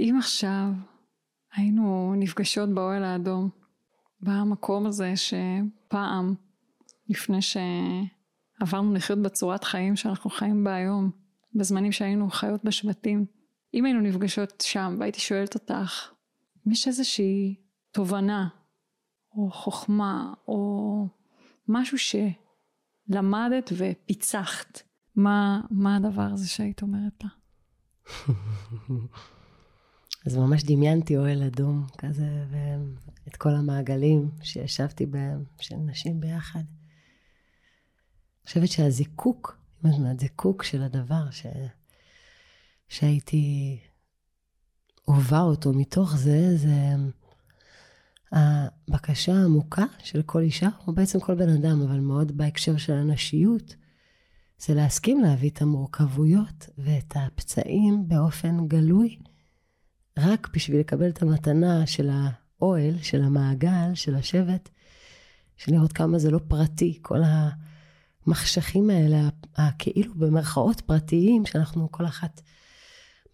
אם עכשיו היינו נפגשות באוהל האדום, במקום הזה שפעם, לפני שעברנו לחיות בצורת חיים שאנחנו חיים בה היום, בזמנים שהיינו חיות בשבטים, אם היינו נפגשות שם והייתי שואלת אותך, אם יש איזושהי תובנה או חוכמה או משהו שלמדת ופיצחת, מה, מה הדבר הזה שהיית אומרת לה? אז ממש דמיינתי אוהל אדום כזה, ואת כל המעגלים שישבתי בהם, של נשים ביחד. אני חושבת שהזיקוק, זאת אומרת, זיקוק של הדבר ש... שהייתי הובה אותו מתוך זה, זה הבקשה העמוקה של כל אישה, או בעצם כל בן אדם, אבל מאוד בהקשר של הנשיות, זה להסכים להביא את המורכבויות ואת הפצעים באופן גלוי, רק בשביל לקבל את המתנה של האוהל, של המעגל, של השבט, של לראות כמה זה לא פרטי, כל המחשכים האלה, הכאילו במרכאות פרטיים, שאנחנו כל אחת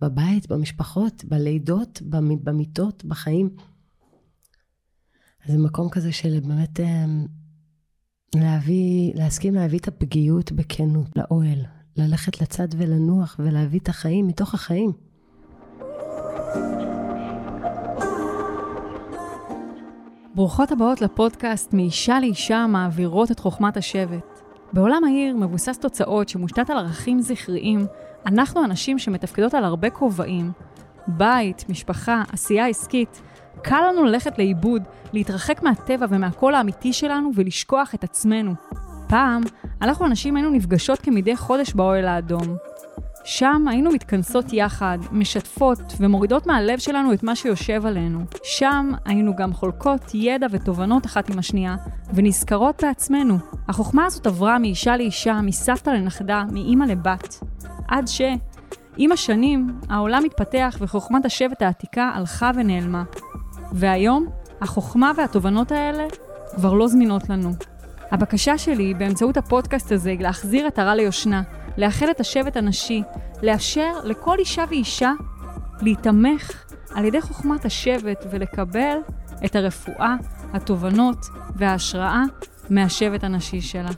בבית, במשפחות, בלידות, במיטות, בחיים. זה מקום כזה של באמת אמ, להביא, להסכים להביא את הפגיעות בכנות לאוהל, ללכת לצד ולנוח ולהביא את החיים מתוך החיים. ברוכות הבאות לפודקאסט מאישה לאישה מעבירות את חוכמת השבט. בעולם העיר מבוסס תוצאות שמושתת על ערכים זכריים, אנחנו אנשים שמתפקדות על הרבה כובעים, בית, משפחה, עשייה עסקית, קל לנו ללכת לאיבוד, להתרחק מהטבע ומהקול האמיתי שלנו ולשכוח את עצמנו. פעם, אנחנו הנשים היינו נפגשות כמדי חודש באוהל האדום. שם היינו מתכנסות יחד, משתפות ומורידות מהלב שלנו את מה שיושב עלינו. שם היינו גם חולקות ידע ותובנות אחת עם השנייה, ונזכרות בעצמנו. החוכמה הזאת עברה מאישה לאישה, מסבתא לנכדה, מאימא לבת. עד ש... עם השנים, העולם התפתח וחוכמת השבט העתיקה הלכה ונעלמה. והיום, החוכמה והתובנות האלה כבר לא זמינות לנו. הבקשה שלי באמצעות הפודקאסט הזה היא להחזיר את הרע ליושנה, לאחד את השבט הנשי, לאפשר לכל אישה ואישה להיתמך על ידי חוכמת השבט ולקבל את הרפואה, התובנות וההשראה מהשבט הנשי שלה.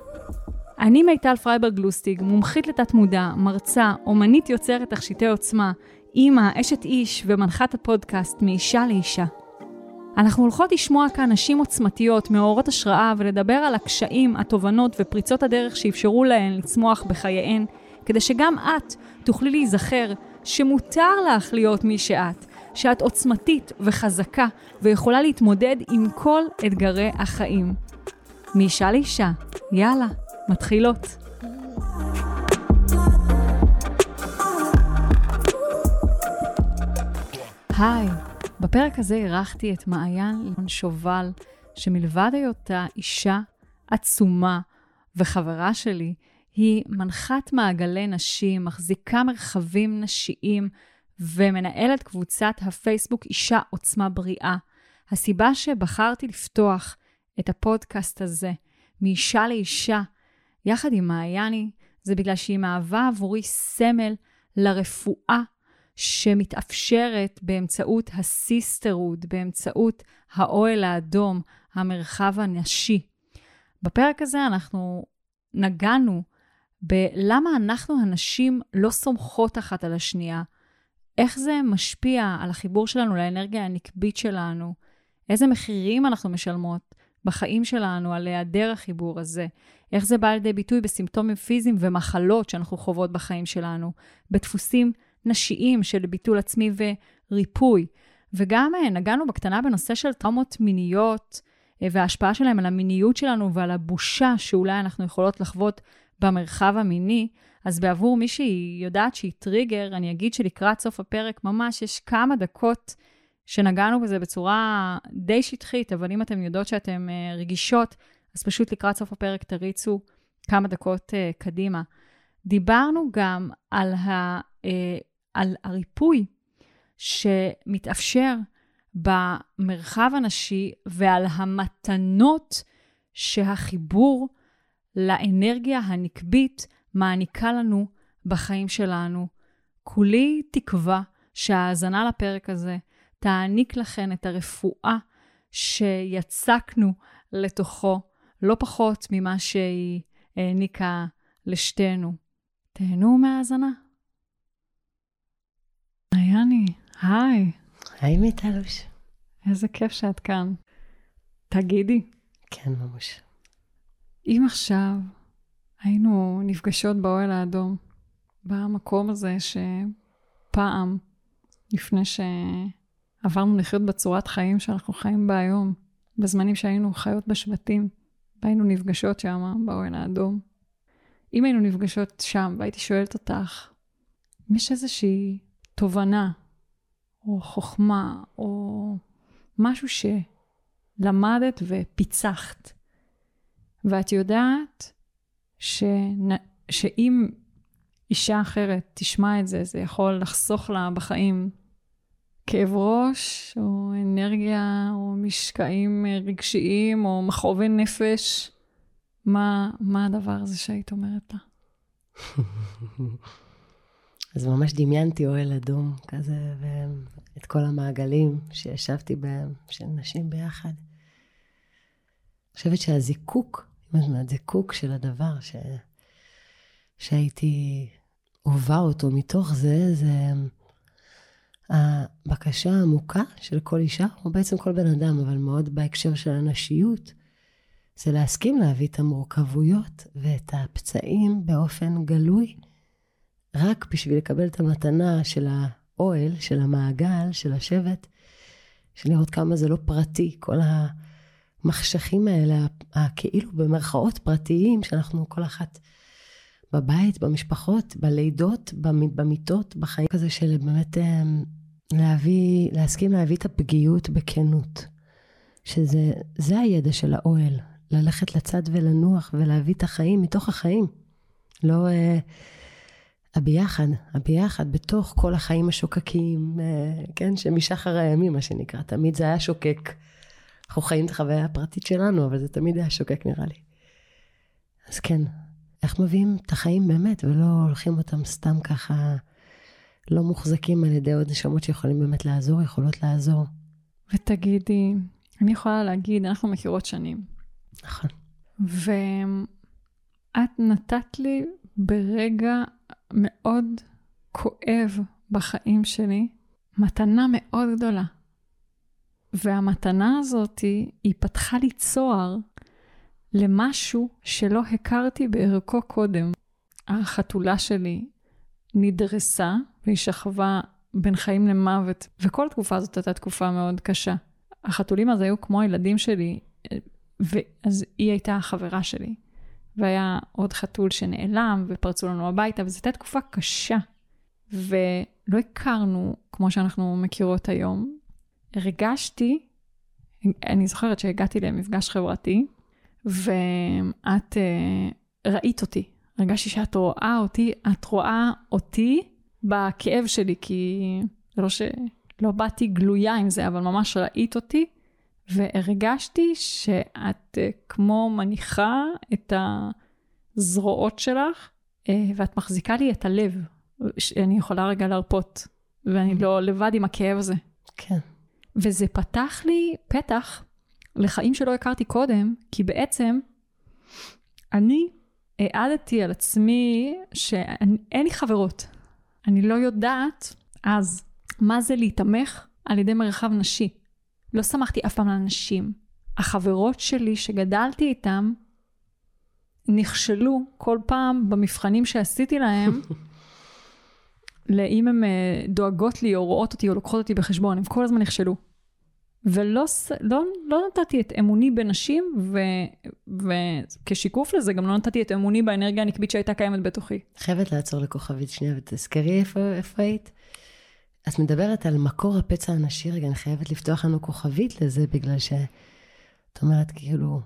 אני מיטל פרייברג לוסטיג, מומחית לתת-מודע, מרצה, אומנית יוצרת תכשיטי עוצמה, אימא, אשת איש ומנחת הפודקאסט מאישה לאישה. אנחנו הולכות לשמוע כאן נשים עוצמתיות, מאורות השראה, ולדבר על הקשיים, התובנות ופריצות הדרך שאפשרו להן לצמוח בחייהן, כדי שגם את תוכלי להיזכר שמותר לך להיות מי שאת, שאת עוצמתית וחזקה ויכולה להתמודד עם כל אתגרי החיים. מאישה לאישה, יאללה, מתחילות. היי, בפרק הזה אירחתי את מעיין לימון שובל, שמלבד היותה אישה עצומה וחברה שלי, היא מנחת מעגלי נשים, מחזיקה מרחבים נשיים ומנהלת קבוצת הפייסבוק אישה עוצמה בריאה. הסיבה שבחרתי לפתוח את הפודקאסט הזה מאישה לאישה, יחד עם מעייני, זה בגלל שהיא מהווה עבורי סמל לרפואה שמתאפשרת באמצעות ה sisterhood, באמצעות האוהל האדום, המרחב הנשי. בפרק הזה אנחנו נגענו בלמה אנחנו הנשים לא סומכות אחת על השנייה, איך זה משפיע על החיבור שלנו לאנרגיה הנקבית שלנו, איזה מחירים אנחנו משלמות בחיים שלנו על היעדר החיבור הזה, איך זה בא לידי ביטוי בסימפטומים פיזיים ומחלות שאנחנו חוות בחיים שלנו, בדפוסים נשיים של ביטול עצמי וריפוי. וגם אה, נגענו בקטנה בנושא של טראומות מיניות אה, וההשפעה שלהם על המיניות שלנו ועל הבושה שאולי אנחנו יכולות לחוות במרחב המיני. אז בעבור מי שהיא יודעת שהיא טריגר, אני אגיד שלקראת סוף הפרק ממש יש כמה דקות שנגענו בזה בצורה די שטחית, אבל אם אתן יודעות שאתן אה, רגישות, אז פשוט לקראת סוף הפרק תריצו כמה דקות קדימה. דיברנו גם על ה... על הריפוי שמתאפשר במרחב הנשי ועל המתנות שהחיבור לאנרגיה הנקבית מעניקה לנו בחיים שלנו. כולי תקווה שההאזנה לפרק הזה תעניק לכן את הרפואה שיצקנו לתוכו, לא פחות ממה שהיא העניקה לשתינו. תהנו מההאזנה. מעייני, היי. היי מיטלוש. איזה כיף שאת כאן. תגידי. כן, ממש. אם עכשיו היינו נפגשות באוהל האדום, במקום הזה שפעם, לפני שעברנו לחיות בצורת חיים שאנחנו חיים בה היום, בזמנים שהיינו חיות בשבטים, והיינו נפגשות שם באוהל האדום. אם היינו נפגשות שם והייתי שואלת אותך, אם יש איזושהי תובנה, או חוכמה, או משהו שלמדת ופיצחת, ואת יודעת שנ... שאם אישה אחרת תשמע את זה, זה יכול לחסוך לה בחיים כאב ראש, או אנרגיה, או משקעים רגשיים, או מכאובי נפש. מה, מה הדבר הזה שהיית אומרת לה? אז ממש דמיינתי אוהל אדום כזה, ואת כל המעגלים שישבתי בהם, של נשים ביחד. אני חושבת שהזיקוק, הזיקוק של הדבר ש... שהייתי הובא אותו מתוך זה, זה הבקשה העמוקה של כל אישה, או בעצם כל בן אדם, אבל מאוד בהקשר של הנשיות, זה להסכים להביא את המורכבויות ואת הפצעים באופן גלוי, רק בשביל לקבל את המתנה של האוהל, של המעגל, של השבט, של לראות כמה זה לא פרטי, כל המחשכים האלה, הכאילו במרכאות פרטיים, שאנחנו כל אחת בבית, במשפחות, בלידות, במיטות, בחיים כזה של באמת אמ, להביא, להסכים להביא את הפגיעות בכנות. שזה הידע של האוהל, ללכת לצד ולנוח ולהביא את החיים מתוך החיים. לא אה, הביחד, הביחד בתוך כל החיים השוקקים, אה, כן, שמשחר הימים, מה שנקרא, תמיד זה היה שוקק. אנחנו חיים את החוויה הפרטית שלנו, אבל זה תמיד היה שוקק נראה לי. אז כן, איך מביאים את החיים באמת, ולא הולכים אותם סתם ככה, לא מוחזקים על ידי עוד נשמות שיכולים באמת לעזור, יכולות לעזור. ותגידי, אני יכולה להגיד, אנחנו מכירות שנים. נכון. ואת נתת לי ברגע מאוד כואב בחיים שלי, מתנה מאוד גדולה. והמתנה הזאת, היא פתחה לי צוהר למשהו שלא הכרתי בערכו קודם. החתולה שלי נדרסה והיא שכבה בין חיים למוות, וכל התקופה הזאת הייתה תקופה מאוד קשה. החתולים אז היו כמו הילדים שלי, ואז היא הייתה החברה שלי. והיה עוד חתול שנעלם, ופרצו לנו הביתה, וזו הייתה תקופה קשה. ולא הכרנו כמו שאנחנו מכירות היום. הרגשתי, אני זוכרת שהגעתי למפגש חברתי, ואת uh, ראית אותי. הרגשתי שאת רואה אותי, את רואה אותי בכאב שלי, כי זה לא שלא באתי גלויה עם זה, אבל ממש ראית אותי, והרגשתי שאת uh, כמו מניחה את הזרועות שלך, uh, ואת מחזיקה לי את הלב, שאני יכולה רגע להרפות, ואני mm. לא לבד עם הכאב הזה. כן. וזה פתח לי פתח לחיים שלא הכרתי קודם, כי בעצם אני העדתי על עצמי שאין לי חברות. אני לא יודעת אז מה זה להיתמך על ידי מרחב נשי. לא שמחתי אף פעם על נשים. החברות שלי שגדלתי איתן נכשלו כל פעם במבחנים שעשיתי להם, לאם הן אה, דואגות לי או רואות אותי או לוקחות אותי בחשבון, הם כל הזמן נכשלו. ולא לא, לא נתתי את אמוני בנשים, ו, וכשיקוף לזה גם לא נתתי את אמוני באנרגיה הנקבית שהייתה קיימת בתוכי. חייבת לעצור לכוכבית שנייה ותזכרי איפה, איפה היית. את מדברת על מקור הפצע הנשי, רגע, אני חייבת לפתוח לנו כוכבית לזה, בגלל שאת אומרת, כאילו,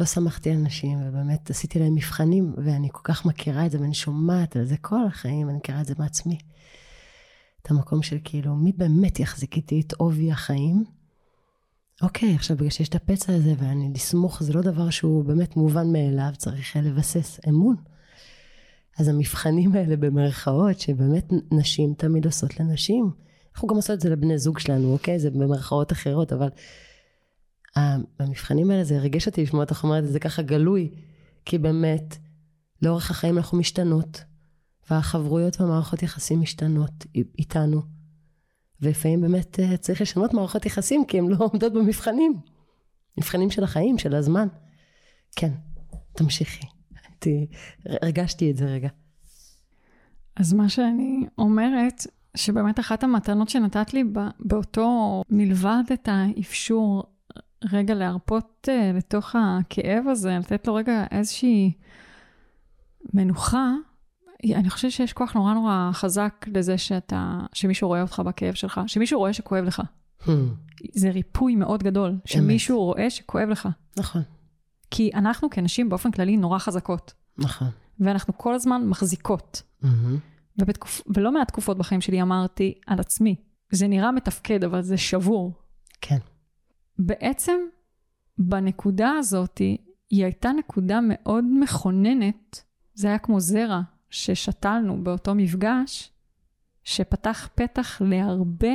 לא שמחתי על נשים, ובאמת עשיתי להם מבחנים, ואני כל כך מכירה את זה, ואני שומעת על זה כל החיים, אני מכירה את זה מעצמי. את המקום של כאילו, מי באמת יחזיק איתי את עובי החיים? אוקיי, עכשיו בגלל שיש את הפצע הזה, ואני לסמוך, זה לא דבר שהוא באמת מובן מאליו, צריך לבסס אמון. אז המבחנים האלה במרכאות, שבאמת נשים תמיד עושות לנשים, אנחנו גם עושות את זה לבני זוג שלנו, אוקיי? זה במרכאות אחרות, אבל המבחנים האלה, זה הרגש אותי לשמוע אותך אומרת את זה ככה גלוי, כי באמת, לאורך החיים אנחנו משתנות, והחברויות והמערכות יחסים משתנות איתנו. ולפעמים באמת אה, צריך לשנות מערכות יחסים, כי הן לא עומדות במבחנים. מבחנים של החיים, של הזמן. כן, תמשיכי. הרגשתי את זה רגע. אז מה שאני אומרת, שבאמת אחת המתנות שנתת לי באותו, מלבד את האפשור רגע להרפות uh, לתוך הכאב הזה, לתת לו רגע איזושהי מנוחה, אני חושבת שיש כוח נורא נורא חזק לזה שאתה, שמישהו רואה אותך בכאב שלך, שמישהו רואה שכואב לך. Hmm. זה ריפוי מאוד גדול, שמישהו רואה שכואב לך. נכון. כי אנחנו כנשים באופן כללי נורא חזקות. נכון. ואנחנו כל הזמן מחזיקות. Mm-hmm. ובתקופ... ולא מעט תקופות בחיים שלי אמרתי על עצמי, זה נראה מתפקד, אבל זה שבור. כן. בעצם, בנקודה הזאת, היא הייתה נקודה מאוד מכוננת, זה היה כמו זרע ששתלנו באותו מפגש, שפתח פתח להרבה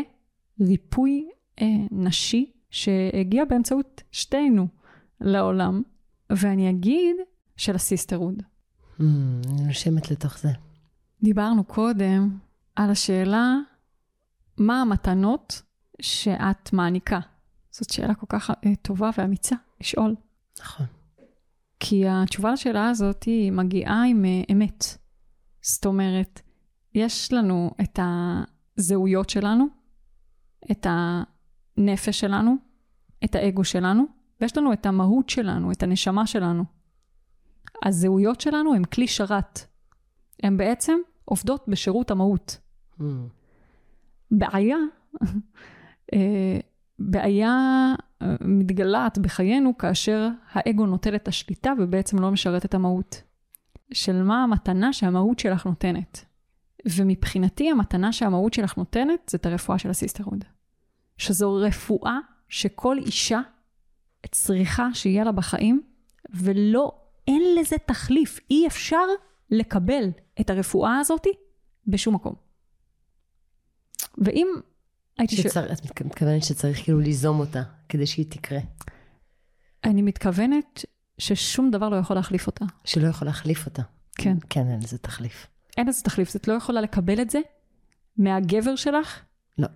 ריפוי אה, נשי, שהגיע באמצעות שתינו לעולם, ואני אגיד של הסיסטרוד. Mm, אני נושמת לתוך זה. דיברנו קודם על השאלה, מה המתנות שאת מעניקה? זאת שאלה כל כך אה, טובה ואמיצה לשאול. נכון. כי התשובה לשאלה הזאת היא מגיעה עם אה, אמת. זאת אומרת, יש לנו את הזהויות שלנו, את הנפש שלנו, את האגו שלנו, ויש לנו את המהות שלנו, את הנשמה שלנו. הזהויות שלנו הן כלי שרת. הן בעצם עובדות בשירות המהות. Mm. בעיה, אה, בעיה אה, מתגלעת בחיינו כאשר האגו נוטל את השליטה ובעצם לא משרת את המהות. של מה המתנה שהמהות שלך נותנת. ומבחינתי המתנה שהמהות שלך נותנת זה את הרפואה של הסיסטרוד. שזו רפואה שכל אישה צריכה שיהיה לה בחיים, ולא, אין לזה תחליף. אי אפשר לקבל את הרפואה הזאת בשום מקום. ואם הייתי שצר... ש... את מתכוונת שצריך כאילו ליזום אותה כדי שהיא תקרה. אני מתכוונת ששום דבר לא יכול להחליף אותה. שלא יכול להחליף אותה. כן. כן, אין לזה תחליף. אין לזה תחליף, את לא יכולה לקבל את זה מהגבר שלך. לא,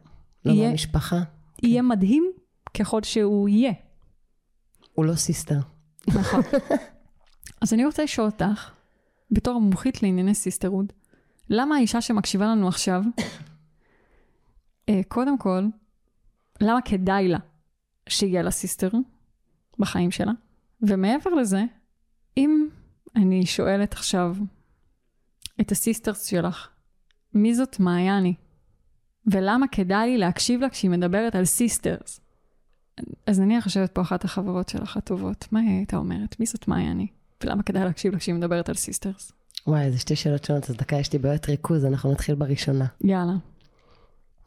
לא יהיה, מהמשפחה. יהיה כן. מדהים ככל שהוא יהיה. הוא לא sister. נכון. אז אני רוצה לשאול אותך, בתור מומחית לענייני sisterhood, למה האישה שמקשיבה לנו עכשיו, אה, קודם כל, למה כדאי לה שיהיה לה sister בחיים שלה? ומעבר לזה, אם אני שואלת עכשיו את ה sisters שלך, מי זאת מעייני? ולמה כדאי לי להקשיב לה כשהיא מדברת על sisters? אז נניח יושבת פה אחת החברות שלך הטובות, מה היא הייתה אומרת? מי זאת מעייני? ולמה כדאי להקשיב לה כשהיא מדברת על סיסטרס? וואי, זה שתי שאלות שונות, אז דקה, יש לי בעיות ריכוז, אנחנו נתחיל בראשונה. יאללה.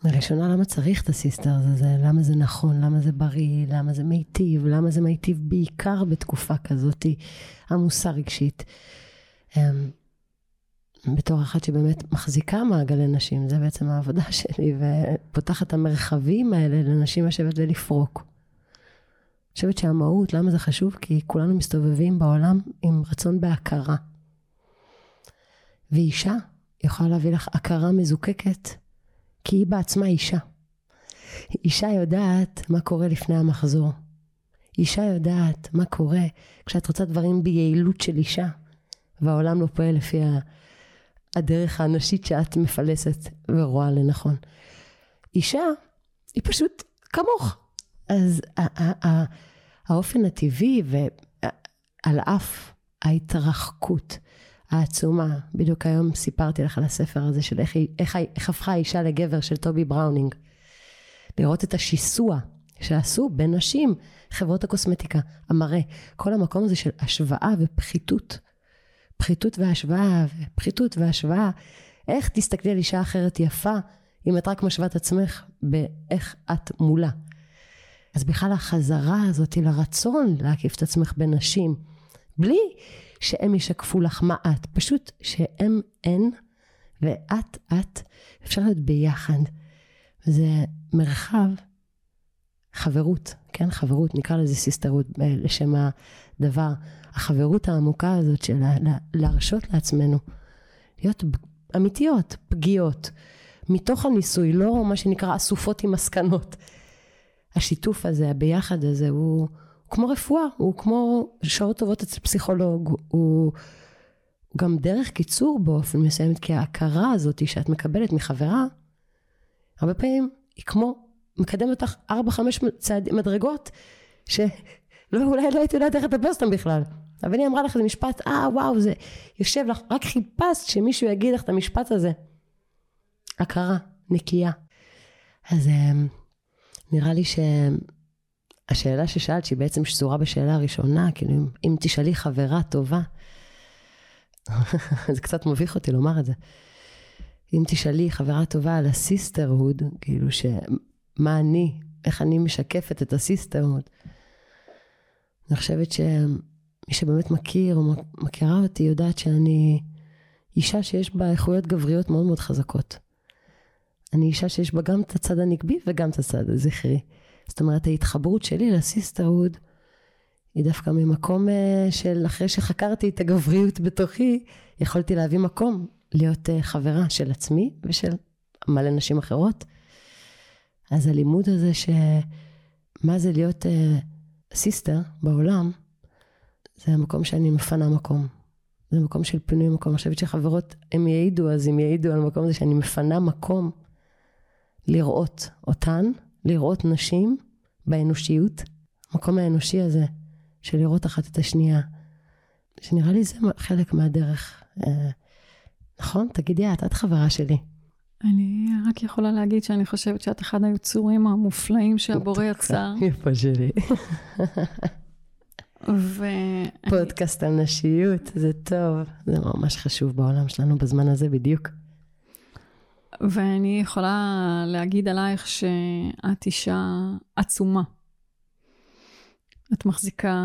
הראשונה, למה צריך את ה sister הזה? למה זה נכון? למה זה בריא? למה זה מיטיב? למה זה מיטיב בעיקר בתקופה כזאת עמוסה רגשית? אמ, בתור אחת שבאמת מחזיקה מעגלי נשים, זה בעצם העבודה שלי, ופותחת את המרחבים האלה לנשים לשבת ולפרוק. חושבת שהמהות, למה זה חשוב? כי כולנו מסתובבים בעולם עם רצון בהכרה. ואישה יכולה להביא לך הכרה מזוקקת כי היא בעצמה אישה. אישה יודעת מה קורה לפני המחזור. אישה יודעת מה קורה כשאת רוצה דברים ביעילות של אישה, והעולם לא פועל לפי הדרך הנשית שאת מפלסת ורואה לנכון. אישה היא פשוט כמוך. אז האופן הטבעי ועל אף ההתרחקות העצומה. בדיוק היום סיפרתי לך על הספר הזה של איך, איך, איך הפכה האישה לגבר של טובי בראונינג. לראות את השיסוע שעשו בין נשים, חברות הקוסמטיקה, המראה, כל המקום הזה של השוואה ופחיתות. פחיתות והשוואה, ופחיתות והשוואה. איך תסתכלי על אישה אחרת יפה, אם את רק משווה את עצמך באיך את מולה. אז בכלל החזרה הזאת לרצון להקיף את עצמך בנשים, בלי שהם ישקפו לך מה את, פשוט שהם הן ואת את, אפשר להיות ביחד. זה מרחב חברות, כן? חברות, נקרא לזה סיסטרות לשם הדבר. החברות העמוקה הזאת של להרשות לעצמנו להיות אמיתיות, פגיעות, מתוך הניסוי, לא מה שנקרא אסופות עם מסקנות. השיתוף הזה, הביחד הזה, הוא, כמו רפואה, הוא כמו שעות טובות אצל פסיכולוג, הוא, גם דרך קיצור באופן מסוים, כי ההכרה הזאת שאת מקבלת מחברה, הרבה פעמים היא כמו מקדמת אותך 4-5 מדרגות, שלא, אולי לא הייתי יודעת איך לטפס אותם בכלל. אבל היא אמרה לך איזה משפט, אה וואו, זה יושב לך, רק חיפשת שמישהו יגיד לך את המשפט הזה. הכרה, נקייה. אז אמ, נראה לי שהשאלה ששאלת, שהיא בעצם שזורה בשאלה הראשונה, כאילו אם, אם תשאלי חברה טובה, זה קצת מביך אותי לומר את זה. אם תשאלי חברה טובה על ה sisterhood, כאילו שמה אני, איך אני משקפת את ה sisterhood, אני חושבת שמי שבאמת מכיר או מכירה אותי יודעת שאני אישה שיש בה איכויות גבריות מאוד מאוד חזקות. אני אישה שיש בה גם את הצד הנקבי וגם את הצד הזכרי. זאת אומרת, ההתחברות שלי ל sisterhood היא דווקא ממקום אה, של אחרי שחקרתי את הגבריות בתוכי, יכולתי להביא מקום להיות אה, חברה של עצמי ושל מלא נשים אחרות. אז הלימוד הזה שמה זה להיות סיסטר uh, בעולם, זה המקום שאני מפנה מקום. זה מקום של פינוי מקום. אני חושבת שחברות, הם יעידו, אז הם יעידו על המקום הזה שאני מפנה מקום לראות אותן, לראות נשים באנושיות. המקום האנושי הזה של לראות אחת את השנייה. שנראה לי זה חלק מהדרך. אה, נכון? תגידי את, את חברה שלי. אני רק יכולה להגיד שאני חושבת שאת אחד היצורים המופלאים שהבורא יצר. יפה שלי. ו... פודקאסט על נשיות, זה טוב, זה ממש חשוב בעולם שלנו בזמן הזה בדיוק. ואני יכולה להגיד עלייך שאת אישה עצומה. את מחזיקה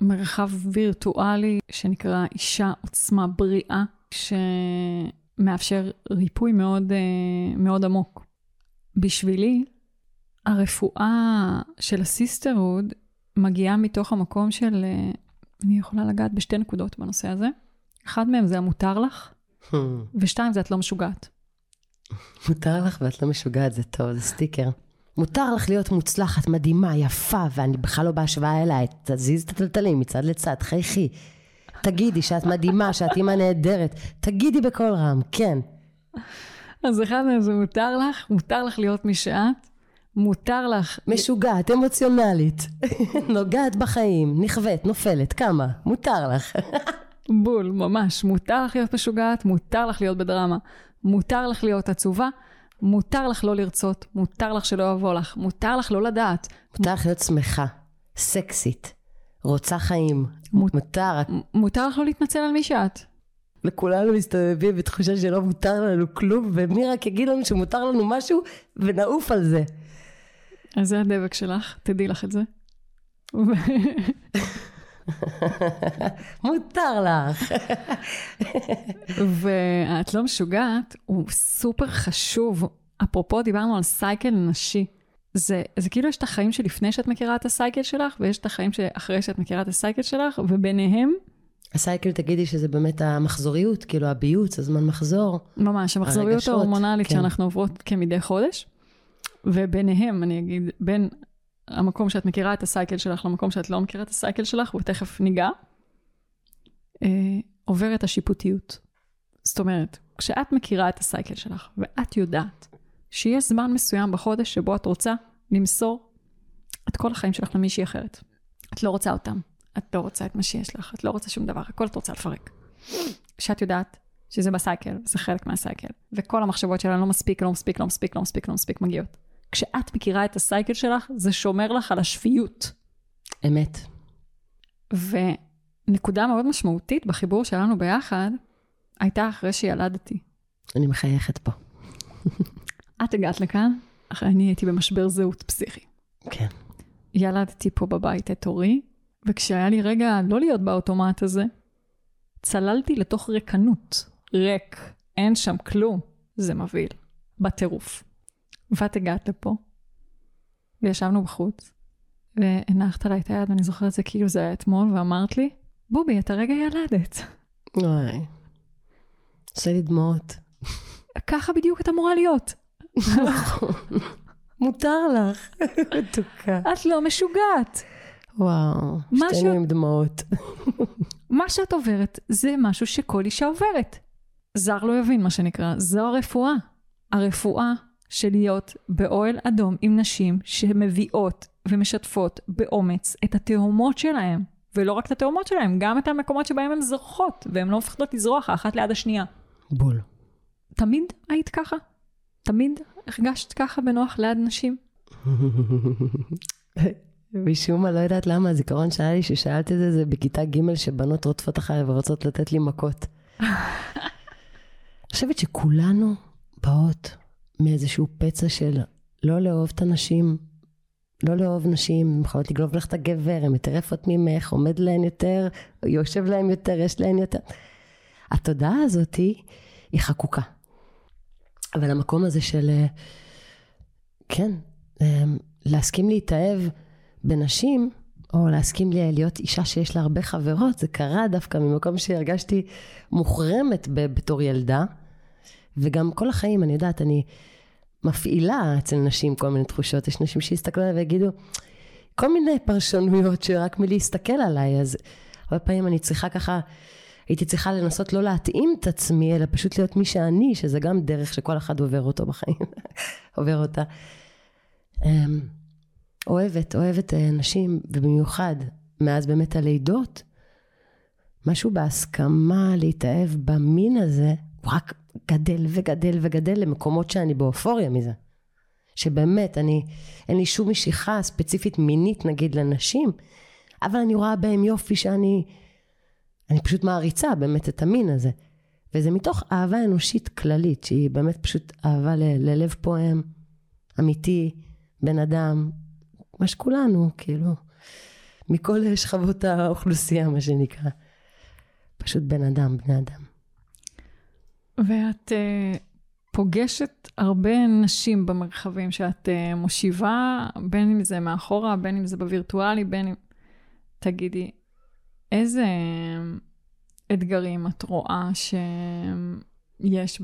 מרחב וירטואלי שנקרא אישה עוצמה בריאה, שמאפשר ריפוי מאוד, אה, מאוד עמוק. בשבילי, הרפואה של הסיסטרהוד מגיעה מתוך המקום של, אה, אני יכולה לגעת בשתי נקודות בנושא הזה. אחד מהם זה המותר לך, ושתיים זה את לא משוגעת. מותר לך ואת לא משוגעת, זה טוב, זה סטיקר. מותר לך להיות מוצלחת, מדהימה, יפה, ואני בכלל לא בהשוואה אליי. תזיז את הטלטלים מצד לצד, חייכי. תגידי שאת מדהימה, שאת אימא נהדרת. תגידי בקול רם, כן. אז אחד מהם זה מותר לך, מותר לך להיות מי שאת. מותר לך... משוגעת, אמוציונלית. נוגעת בחיים, נכווית, נופלת, כמה? מותר לך. בול, ממש. מותר לך להיות משוגעת, מותר לך להיות בדרמה. מותר לך להיות עצובה, מותר לך לא לרצות, מותר לך שלא יבוא לך, מותר לך לא לדעת. מותר לך להיות שמחה, סקסית, רוצה חיים, מות... מותר. מותר לך לא להתנצל על מי שאת. לכולנו מסתובבים בתחושה שלא מותר לנו כלום, ומי רק יגיד לנו שמותר לנו משהו, ונעוף על זה. אז זה הדבק שלך, תדעי לך את זה. מותר לך. ואת לא משוגעת, הוא סופר חשוב. אפרופו, דיברנו על cycle נשי. זה, זה כאילו יש את החיים שלפני שאת מכירה את ה cycle שלך, ויש את החיים שאחרי שאת מכירה את ה cycle שלך, וביניהם... ה cycle, תגידי שזה באמת המחזוריות, כאילו הביוץ, הזמן מחזור. ממש, המחזוריות ההורמונלית כן. שאנחנו עוברות כמדי חודש. וביניהם, אני אגיד, בין המקום שאת מכירה את הסייקל שלך למקום שאת לא מכירה את הסייקל שלך, ותכף ניגע, אה, עוברת השיפוטיות. זאת אומרת, כשאת מכירה את הסייקל שלך, ואת יודעת שיש זמן מסוים בחודש שבו את רוצה למסור את כל החיים שלך למישהי אחרת. את לא רוצה אותם, את לא רוצה את מה שיש לך, את לא רוצה שום דבר, הכל את רוצה לפרק. כשאת יודעת שזה בסייקל, זה חלק מהסייקל, וכל המחשבות שלנו לא מספיק, לא מספיק, לא מספיק, לא מספיק, לא מספיק מגיעות. כשאת מכירה את הסייקל שלך, זה שומר לך על השפיות. אמת. ונקודה מאוד משמעותית בחיבור שלנו ביחד, הייתה אחרי שילדתי. אני מחייכת פה. את הגעת לכאן, אחרי אני הייתי במשבר זהות פסיכי. כן. ילדתי פה בבית את אורי, וכשהיה לי רגע לא להיות באוטומט הזה, צללתי לתוך ריקנות. ריק, אין שם כלום. זה מבהיל. בטירוף. ואת הגעת לפה, וישבנו בחוץ, והנחת עליי את היד, ואני זוכרת את זה כאילו זה היה אתמול, ואמרת לי, בובי, את הרגע ילדת. וואי. עושה לי דמעות. ככה בדיוק את אמורה להיות. מותר לך, מתוקה. את לא משוגעת. וואו, שתינו עם דמעות. מה שאת עוברת זה משהו שכל אישה עוברת. זר לא יבין מה שנקרא, זו הרפואה. הרפואה של להיות באוהל אדום עם נשים שמביאות ומשתפות באומץ את התאומות שלהם. ולא רק את התאומות שלהם, גם את המקומות שבהם הן זורחות, והן לא מפחדות לזרוח האחת ליד השנייה. בול. תמיד היית ככה? תמיד הרגשת ככה בנוח ליד נשים? משום מה, לא יודעת למה, הזיכרון שהיה לי ששאלת את זה, זה בכיתה ג' שבנות רודפות אחריי ורוצות לתת לי מכות. אני חושבת שכולנו באות מאיזשהו פצע של לא לאהוב את הנשים, לא לאהוב נשים, הן יכולות לגנוב לך את הגבר, הן יותר יפות ממך, עומד להן יותר, יושב להן יותר, יש להן יותר. התודעה הזאת היא, חקוקה. אבל המקום הזה של, אה, כן, אה, להסכים להתאהב בנשים, או להסכים לי- להיות אישה שיש לה הרבה חברות, זה קרה דווקא ממקום שהרגשתי מוחרמת בתור ילדה. וגם כל החיים, אני יודעת, אני מפעילה אצל נשים כל מיני תחושות. יש נשים שיסתכלו עליי ויגידו, כל מיני פרשנויות שרק מלהסתכל עליי, אז הרבה פעמים אני צריכה ככה, הייתי צריכה לנסות לא להתאים את עצמי, אלא פשוט להיות מי שאני, שזה גם דרך שכל אחד עובר אותו בחיים, עובר אותה. אמ, אוהבת, אוהבת אה, נשים, ובמיוחד מאז באמת הלידות, משהו בהסכמה להתאהב במין הזה, הוא רק גדל וגדל וגדל למקומות שאני באופוריה מזה. שבאמת, אני, אין לי שום משיכה ספציפית מינית נגיד לנשים, אבל אני רואה בהם יופי שאני, אני פשוט מעריצה באמת את המין הזה. וזה מתוך אהבה אנושית כללית, שהיא באמת פשוט אהבה ל- ללב פועם, אמיתי, בן אדם, מה שכולנו, כאילו, מכל שכבות האוכלוסייה, מה שנקרא. פשוט בן אדם, בני אדם. ואת uh, פוגשת הרבה נשים במרחבים שאת uh, מושיבה, בין אם זה מאחורה, בין אם זה בווירטואלי, בין אם... תגידי, איזה אתגרים את רואה שיש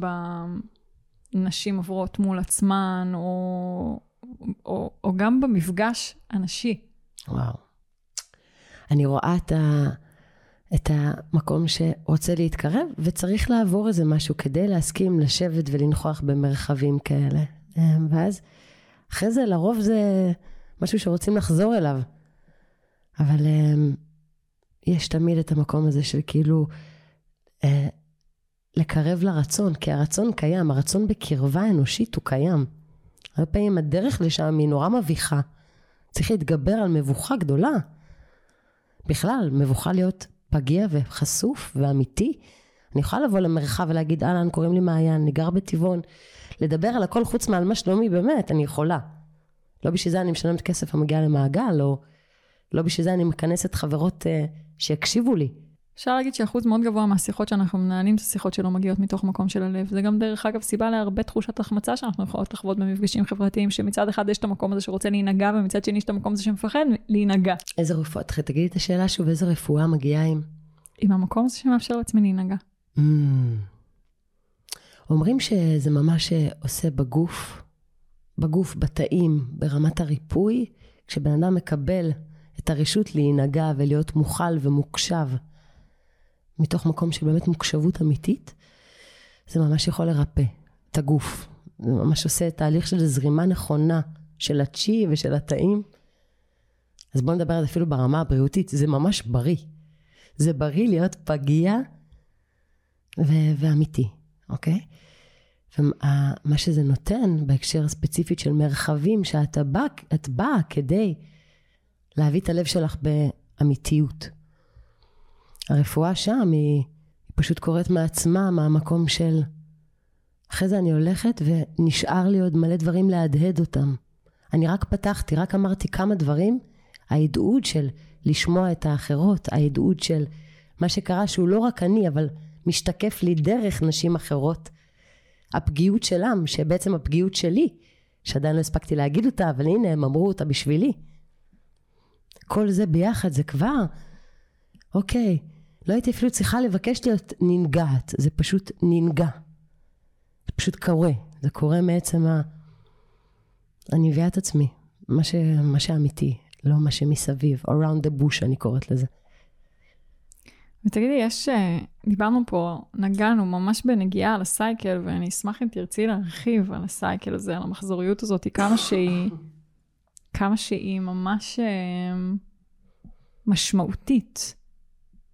בנשים עוברות מול עצמן, או, או, או גם במפגש הנשי? וואו. אני רואה את, ה, את המקום שרוצה להתקרב, וצריך לעבור איזה משהו כדי להסכים לשבת ולנכוח במרחבים כאלה. אמ, ואז, אחרי זה, לרוב זה משהו שרוצים לחזור אליו. אבל אמ, יש תמיד את המקום הזה של כאילו, אה, לקרב לרצון, כי הרצון קיים, הרצון בקרבה אנושית הוא קיים. הרבה פעמים הדרך לשם היא נורא מביכה. צריך להתגבר על מבוכה גדולה. בכלל, מבוכה להיות פגיע וחשוף ואמיתי. אני יכולה לבוא למרחב ולהגיד, אהלן, קוראים לי מעיין, אני גר בטבעון. לדבר על הכל חוץ מעל מה שלומי, באמת, אני יכולה. לא בשביל זה אני משלמת כסף ומגיעה למעגל, או לא בשביל זה אני מכנסת חברות uh, שיקשיבו לי. אפשר להגיד שאחוז מאוד גבוה מהשיחות שאנחנו מנהלים זה שיחות שלא מגיעות מתוך מקום של הלב. זה גם דרך אגב סיבה להרבה תחושת החמצה שאנחנו יכולות לחוות במפגשים חברתיים, שמצד אחד יש את המקום הזה שרוצה להינגע, ומצד שני יש את המקום הזה שמפחד להינגע. איזה רפואה, תגידי את השאלה שוב, איזה רפואה מגיעה עם... עם המקום הזה שמאפשר לעצמי להינגע. Mm. אומרים שזה ממש עושה בגוף, בגוף, בתאים, ברמת הריפוי, כשבן אדם מקבל את הרשות להינגע ולהיות מוכל ומוקשב, מתוך מקום של באמת מוקשבות אמיתית, זה ממש יכול לרפא את הגוף. זה ממש עושה תהליך של זרימה נכונה של הצ'י ושל התאים. אז בואו נדבר על זה אפילו ברמה הבריאותית, זה ממש בריא. זה בריא להיות פגיע ו- ואמיתי, אוקיי? ומה שזה נותן בהקשר הספציפית של מרחבים שאת בא, את באה כדי להביא את הלב שלך באמיתיות. הרפואה שם היא, פשוט קורית מעצמה, מהמקום של אחרי זה אני הולכת ונשאר לי עוד מלא דברים להדהד אותם. אני רק פתחתי, רק אמרתי כמה דברים, ההדהוד של לשמוע את האחרות, ההדהוד של מה שקרה שהוא לא רק אני, אבל משתקף לי דרך נשים אחרות. הפגיעות שלם, שבעצם הפגיעות שלי, שעדיין לא הספקתי להגיד אותה, אבל הנה, הם אמרו אותה בשבילי. כל זה ביחד, זה כבר, אוקיי, לא הייתי אפילו צריכה לבקש להיות ננגעת, זה פשוט ננגע. זה פשוט קורה, זה קורה מעצם ה... אני מביאה את עצמי, מה, ש... מה שאמיתי, לא מה שמסביב, around the bush אני קוראת לזה. ותגידי, יש, אה, דיברנו פה, נגענו ממש בנגיעה על הסייקל, ואני אשמח אם תרצי להרחיב על הסייקל הזה, על המחזוריות הזאת, כמה שהיא, כמה שהיא ממש אה, משמעותית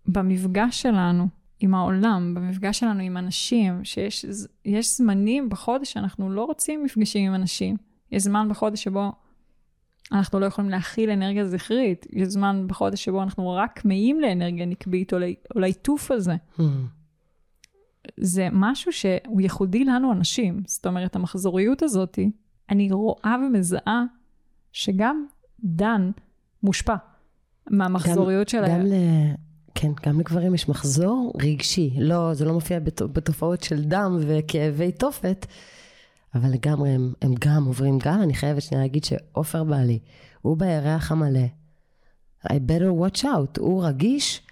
במפגש שלנו עם העולם, במפגש שלנו עם אנשים, שיש זמנים בחודש שאנחנו לא רוצים מפגשים עם אנשים. יש זמן בחודש שבו אנחנו לא יכולים להכיל אנרגיה זכרית. יש זמן בחודש שבו אנחנו רק כמהים לאנרגיה נקבית או לעיטוף הזה. Hmm. זה משהו שהוא ייחודי לנו אנשים. זאת אומרת, המחזוריות הזאת, אני רואה ומזהה שגם דן מושפע מהמחזוריות של... גם ל... כן, גם לגברים יש מחזור רגשי. לא, זה לא מופיע בתופעות של דם וכאבי תופת, אבל לגמרי הם, הם גם עוברים גל. אני חייבת שנייה להגיד שעופר בעלי, הוא בירח המלא. I better watch out, הוא רגיש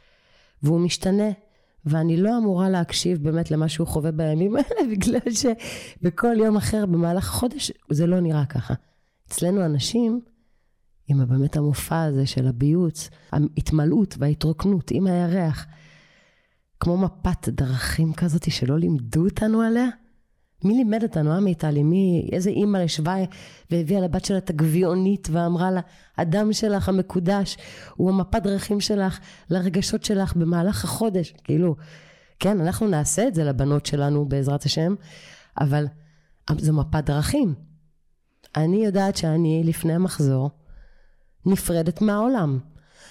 והוא משתנה. ואני לא אמורה להקשיב באמת למה שהוא חווה בימים האלה, בגלל שבכל יום אחר במהלך החודש זה לא נראה ככה. אצלנו אנשים, עם באמת המופע הזה של הביוץ, ההתמלאות וההתרוקנות עם הירח, כמו מפת דרכים כזאת שלא לימדו אותנו עליה, מי לימד אותנו, אה מיטלי? מי, איזה אימא ישבה והביאה לבת שלה את הגביעונית ואמרה לה, הדם שלך המקודש הוא המפת דרכים שלך לרגשות שלך במהלך החודש. כאילו, כן, אנחנו נעשה את זה לבנות שלנו בעזרת השם, אבל זו מפת דרכים. אני יודעת שאני לפני המחזור נפרדת מהעולם.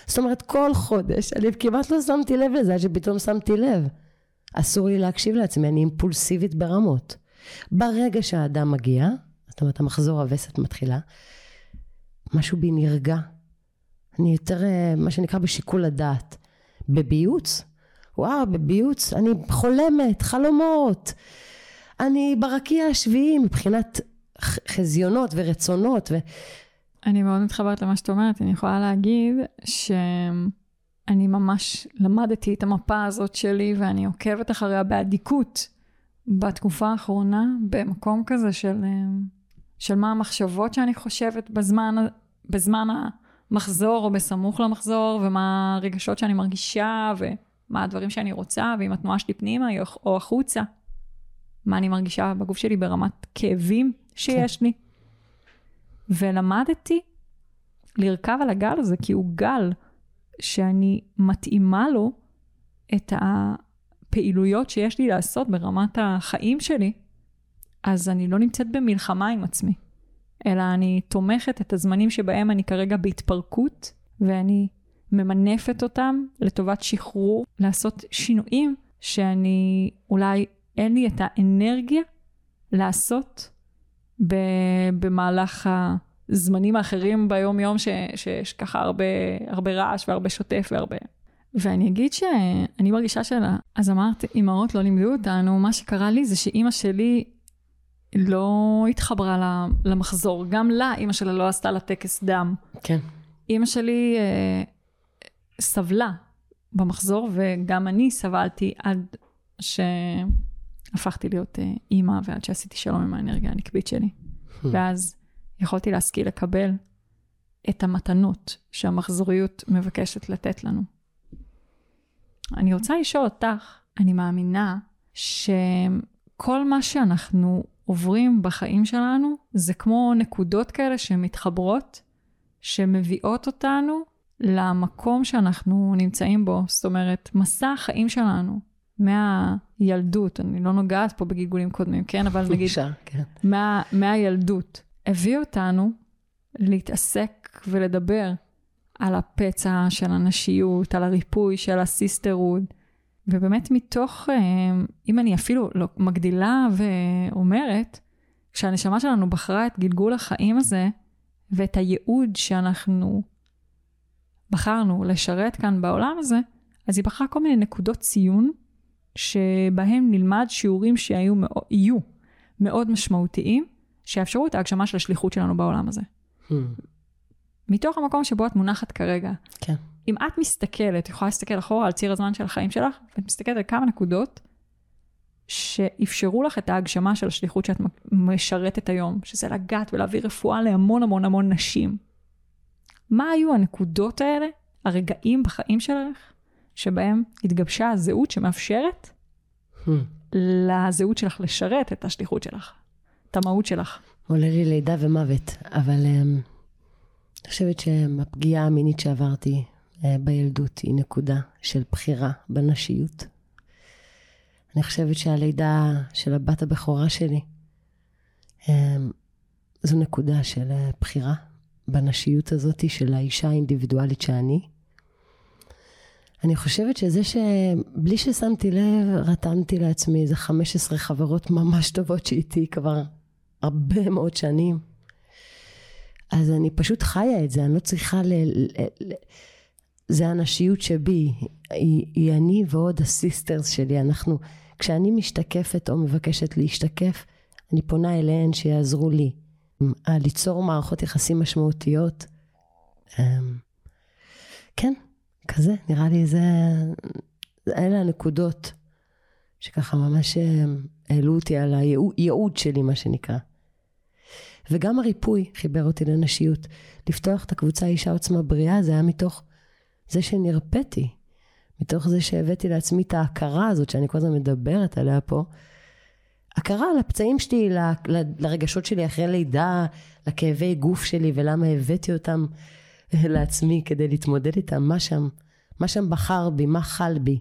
זאת אומרת, כל חודש, אני כמעט לא שמתי לב לזה, עד שפתאום שמתי לב. אסור לי להקשיב לעצמי, אני אימפולסיבית ברמות. ברגע שהאדם מגיע, זאת אומרת המחזור הווסת מתחילה, משהו בי נרגע. אני יותר, אה, מה שנקרא, בשיקול הדעת. בביוץ, וואו, בביוץ, אני חולמת, חלומות. אני ברקיע השביעי מבחינת חזיונות ורצונות. אני מאוד מתחברת למה שאת אומרת. אני יכולה להגיד שאני ממש למדתי את המפה הזאת שלי ואני עוקבת אחריה באדיקות. בתקופה האחרונה במקום כזה של, של מה המחשבות שאני חושבת בזמן, בזמן המחזור או בסמוך למחזור, ומה הרגשות שאני מרגישה, ומה הדברים שאני רוצה, ואם התנועה שלי פנימה או החוצה. מה אני מרגישה בגוף שלי ברמת כאבים שיש לי. ולמדתי לרכב על הגל הזה, כי הוא גל שאני מתאימה לו את. הפעילויות שיש לי לעשות ברמת החיים שלי, אז אני לא נמצאת במלחמה עם עצמי, אלא אני תומכת את הזמנים שבהם אני כרגע בהתפרקות, ואני ממנפת אותם לטובת שחרור, לעשות שינויים שאני, אולי אין לי את האנרגיה לעשות במהלך הזמנים האחרים ביום יום, שיש ככה הרבה, הרבה רעש והרבה שוטף והרבה ואני אגיד שאני מרגישה שלה, אז אמרת, אמהות לא לימדו אותנו, מה שקרה לי זה שאימא שלי לא התחברה למחזור. גם לה, אימא שלה לא עשתה לה טקס דם. כן. אימא שלי אה, סבלה במחזור, וגם אני סבלתי עד שהפכתי להיות אה, אימא, ועד שעשיתי שלום עם האנרגיה הנקבית שלי. Hmm. ואז יכולתי להשכיל לקבל את המתנות שהמחזוריות מבקשת לתת לנו. אני רוצה לשאול אותך, אני מאמינה שכל מה שאנחנו עוברים בחיים שלנו, זה כמו נקודות כאלה שמתחברות, שמביאות אותנו למקום שאנחנו נמצאים בו. זאת אומרת, מסע החיים שלנו, מהילדות, אני לא נוגעת פה בגלגולים קודמים, כן? אבל נגיד, כן. מה, מהילדות, הביא אותנו להתעסק ולדבר על הפצע של הנשיות, על הריפוי של הסיסטרוד. ובאמת מתוך, אה, אם אני אפילו לא מגדילה ואומרת, כשהנשמה שלנו בחרה את גלגול החיים הזה, ואת הייעוד שאנחנו בחרנו לשרת כאן בעולם הזה, אז היא בחרה כל מיני נקודות ציון, שבהם נלמד שיעורים שיהיו מאוד, מאוד משמעותיים, שיאפשרו את ההגשמה של השליחות שלנו בעולם הזה. Hmm. מתוך המקום שבו את מונחת כרגע. כן. אם את מסתכלת, יכולה להסתכל אחורה על ציר הזמן של החיים שלך, ואת מסתכלת על כמה נקודות שאפשרו לך את ההגשמה של השליחות שאת משרתת היום, שזה לגעת ולהביא רפואה להמון המון המון נשים. מה היו הנקודות האלה, הרגעים בחיים שלך, שבהם התגבשה הזהות שמאפשרת Hmm. לזהות שלך לשרת את השליחות שלך, את המהות שלך. עולה לי לידה ומוות, אבל um, אני חושבת שהפגיעה המינית שעברתי uh, בילדות היא נקודה של בחירה בנשיות. אני חושבת שהלידה של הבת הבכורה שלי, um, זו נקודה של uh, בחירה בנשיות הזאת של האישה האינדיבידואלית שאני. אני חושבת שזה שבלי ששמתי לב, רתמתי לעצמי איזה 15 חברות ממש טובות שאיתי כבר הרבה מאוד שנים. אז אני פשוט חיה את זה, אני לא צריכה ל... ל... ל... זה הנשיות שבי, היא, היא אני ועוד הסיסטרס שלי, אנחנו, כשאני משתקפת או מבקשת להשתקף, אני פונה אליהן שיעזרו לי. ליצור מערכות יחסים משמעותיות. אמ, כן, כזה, נראה לי זה, אלה הנקודות שככה ממש העלו אותי על הייעוד שלי, מה שנקרא. וגם הריפוי חיבר אותי לנשיות. לפתוח את הקבוצה אישה עוצמה בריאה, זה היה מתוך זה שנרפאתי. מתוך זה שהבאתי לעצמי את ההכרה הזאת שאני כל הזמן מדברת עליה פה. הכרה לפצעים שלי, ל, לרגשות שלי אחרי לידה, לכאבי גוף שלי ולמה הבאתי אותם לעצמי כדי להתמודד איתם, מה שם, מה שם בחר בי, מה חל בי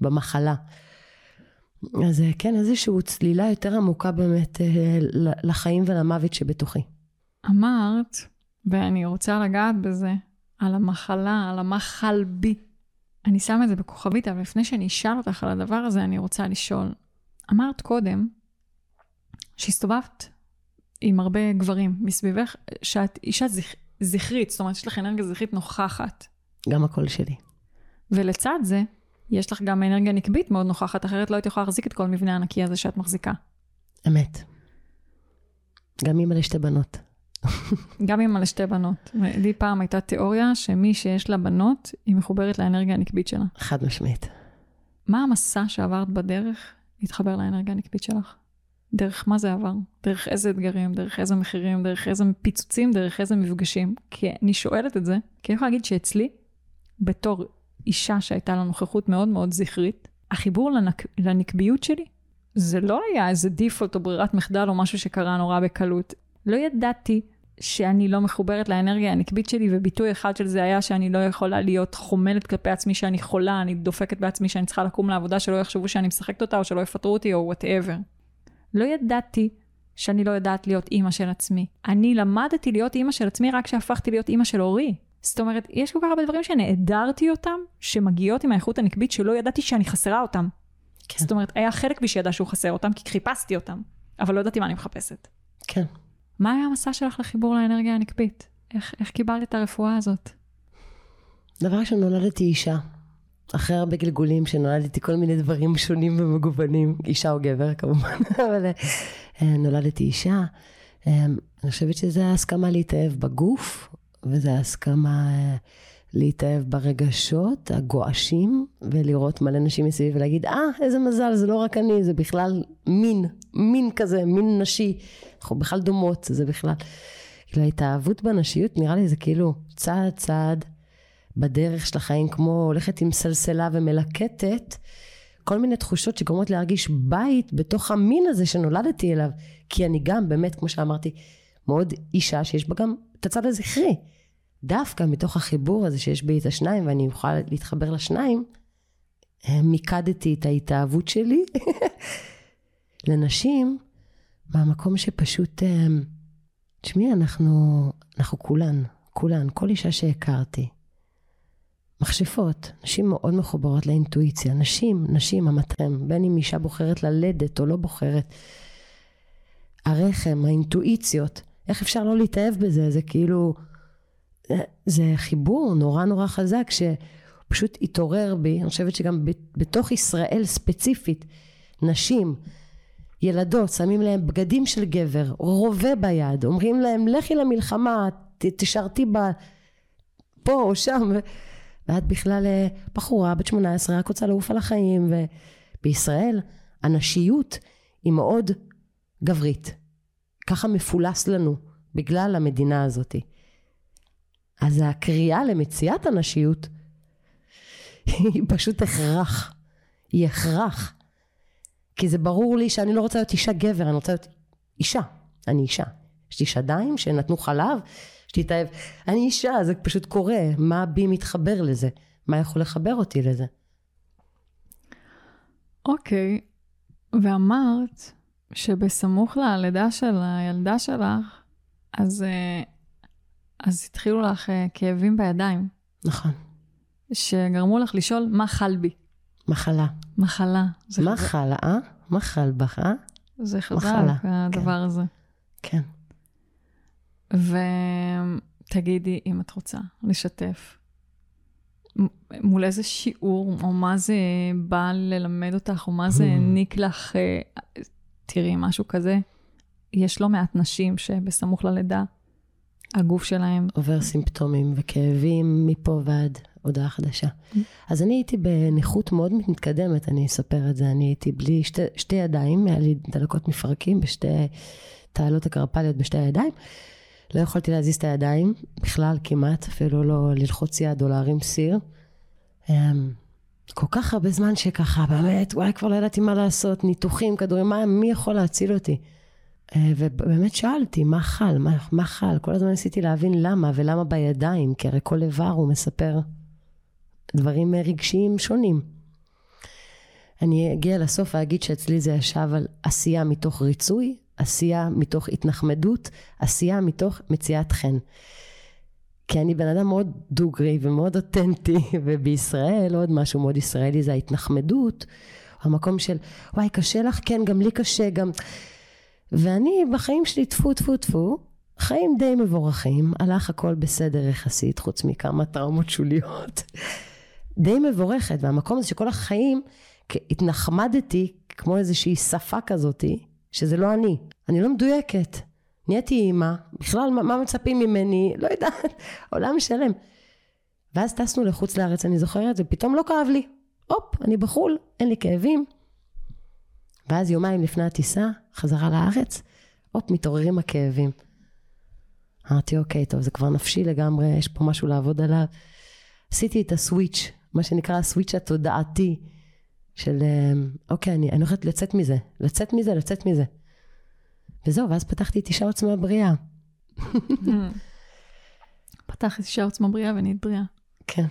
במחלה. אז כן, איזושהי צלילה יותר עמוקה באמת אה, לחיים ולמוות שבתוכי. אמרת, ואני רוצה לגעת בזה, על המחלה, על המחל בי. אני שמה את זה בכוכבית, אבל לפני שאני אשאל אותך על הדבר הזה, אני רוצה לשאול. אמרת קודם שהסתובבת עם הרבה גברים מסביבך, שאת אישה זכ... זכרית, זאת אומרת, יש לך אנרגיה זכרית נוכחת. גם הקול שלי. ולצד זה, יש לך גם אנרגיה נקבית מאוד נוכחת, אחרת לא הייתי יכולה להחזיק את כל המבנה הענקי הזה שאת מחזיקה. אמת. גם אימא לשתי בנות. גם אימא לשתי בנות. לי פעם הייתה תיאוריה שמי שיש לה בנות, היא מחוברת לאנרגיה הנקבית שלה. חד משמעית. מה המסע שעברת בדרך להתחבר לאנרגיה הנקבית שלך? דרך מה זה עבר? דרך איזה אתגרים? דרך איזה מחירים? דרך איזה פיצוצים? דרך איזה מפגשים? כי אני שואלת את זה, כי אני יכולה להגיד שאצלי, בתור אישה שהייתה לה נוכחות מאוד מאוד זכרית, החיבור לנק... לנקביות שלי, זה לא היה איזה default או ברירת מחדל או משהו שקרה נורא בקלות. לא ידעתי שאני לא מחוברת לאנרגיה הנקבית שלי, וביטוי אחד של זה היה שאני לא יכולה להיות חומלת כלפי עצמי שאני חולה, אני דופקת בעצמי שאני צריכה לקום לעבודה, שלא יחשבו שאני משחקת אותה, או שלא יפטרו אותי, או whatever. לא ידעתי שאני לא יודעת להיות אימא של עצמי. אני למדתי להיות אימא של עצמי רק כשהפכתי להיות אימא של אורי. זאת אומרת, יש כל כך הרבה דברים שנעדרתי אותם, שמגיעות עם האיכות הנקבית שלא ידעתי שאני חסרה אותם. כן. זאת אומרת, היה חלק בי שידע שהוא חסר אותם, כי חיפשתי אותם, אבל לא ידעתי מה אני מחפשת. כן. מה היה המסע שלך לחיבור לאנרגיה הנקבית? איך, איך קיבלת את הרפואה הזאת? דבר ראשון, נולדתי אישה. אחרי הרבה גלגולים שנולדתי כל מיני דברים שונים ומגוונים, אישה או גבר כמובן, אבל אה, נולדתי אישה. אה, אני חושבת שזה ההסכמה להתאהב בגוף, וזה ההסכמה אה, להתאהב ברגשות הגועשים, ולראות מלא נשים מסביב ולהגיד, אה, ah, איזה מזל, זה לא רק אני, זה בכלל מין, מין כזה, מין נשי. אנחנו בכלל דומות, זה בכלל. כאילו ההתאהבות בנשיות, נראה לי זה כאילו צעד צעד בדרך של החיים, כמו הולכת עם סלסלה ומלקטת, כל מיני תחושות שגורמות להרגיש בית בתוך המין הזה שנולדתי אליו. כי אני גם, באמת, כמו שאמרתי, מאוד אישה שיש בה גם את הצד הזכרי. דווקא מתוך החיבור הזה שיש בי את השניים, ואני אוכל להתחבר לשניים, מיקדתי את ההתאהבות שלי לנשים מהמקום שפשוט, אה, תשמעי, אנחנו, אנחנו כולן, כולן, כל אישה שהכרתי, מכשפות, נשים מאוד מחוברות לאינטואיציה, נשים, נשים, המטרם, בין אם אישה בוחרת ללדת או לא בוחרת. הרחם, האינטואיציות, איך אפשר לא להתאהב בזה? זה כאילו, זה חיבור נורא נורא חזק שפשוט התעורר בי, אני חושבת שגם בתוך ישראל ספציפית, נשים ילדות, שמים להם בגדים של גבר, רובה ביד, אומרים להם, לכי למלחמה, תשרתי ב... פה או שם, ואת בכלל אה, בחורה בת 18, רק רוצה לעוף על החיים, ובישראל הנשיות היא מאוד גברית. ככה מפולס לנו, בגלל המדינה הזאת. אז הקריאה למציאת הנשיות היא פשוט הכרח. היא הכרח. כי זה ברור לי שאני לא רוצה להיות אישה גבר, אני רוצה להיות אישה. אני אישה. יש לי שדיים שנתנו חלב, את האב... אני אישה, זה פשוט קורה. מה בי מתחבר לזה? מה יכול לחבר אותי לזה? אוקיי, ואמרת שבסמוך ללידה של הילדה שלך, אז, אה, אז התחילו לך אה, כאבים בידיים. נכון. שגרמו לך לשאול מה חל בי. מחלה. מחלה. מה חל, אה? מה חל בך, אה? זה חזק, מחלה, הדבר הזה. כן. ותגידי, אם את רוצה לשתף, מול איזה שיעור, או מה זה בא ללמד אותך, או מה זה Hmm. העניק לך, אה, תראי, משהו כזה. יש לא מעט נשים שבסמוך ללידה, הגוף שלהם, עובר סימפטומים וכאבים מפה ועד הודעה חדשה. אז אני הייתי בנכות מאוד מתקדמת, אני אספר את זה. אני הייתי בלי שתי, שתי ידיים, היה לי דלקות מפרקים בשתי תעלות הקרפליות בשתי הידיים. לא יכולתי להזיז את הידיים בכלל כמעט, אפילו לא ללחוץ יד או להרים סיר. אמ, כל כך הרבה זמן שככה, באמת, וואי, כבר לא ידעתי מה לעשות, ניתוחים, כדורים, מה, מי יכול להציל אותי? אה, ובאמת שאלתי, מה חל? מה, מה חל? כל הזמן ניסיתי להבין למה, ולמה בידיים, כי הרי כל איבר הוא מספר דברים אה, רגשיים שונים. אני אגיע לסוף ואגיד שאצלי זה ישב על עשייה מתוך ריצוי, עשייה מתוך התנחמדות, עשייה מתוך מציאת חן. כי אני בן אדם מאוד דוגרי ומאוד אותנטי, ובישראל עוד משהו מאוד ישראלי זה ההתנחמדות, המקום של וואי קשה לך? כן, גם לי קשה, גם... ואני בחיים שלי טפו טפו טפו, חיים די מבורכים, הלך הכל בסדר יחסית, חוץ מכמה טראומות שוליות. די מבורכת, והמקום הזה שכל החיים התנחמדתי כמו איזושהי שפה כזאתי, שזה לא אני. אני לא מדויקת. נהייתי אימא, בכלל מה, מה מצפים ממני? לא יודעת, עולם שלם. ואז טסנו לחוץ לארץ, אני זוכרת, ופתאום לא כאב לי. הופ, אני בחו"ל, אין לי כאבים. ואז יומיים לפני הטיסה, חזרה לארץ, הופ, מתעוררים הכאבים. אמרתי, אוקיי, טוב, זה כבר נפשי לגמרי, יש פה משהו לעבוד עליו. עשיתי את הסוויץ', מה שנקרא הסוויץ' התודעתי, של אמ, אוקיי, אני, אני הולכת לצאת מזה, לצאת מזה, לצאת מזה. וזהו, ואז פתחתי את אישה עוצמה בריאה. פתח אישה עוצמה בריאה ונהיית בריאה. כן.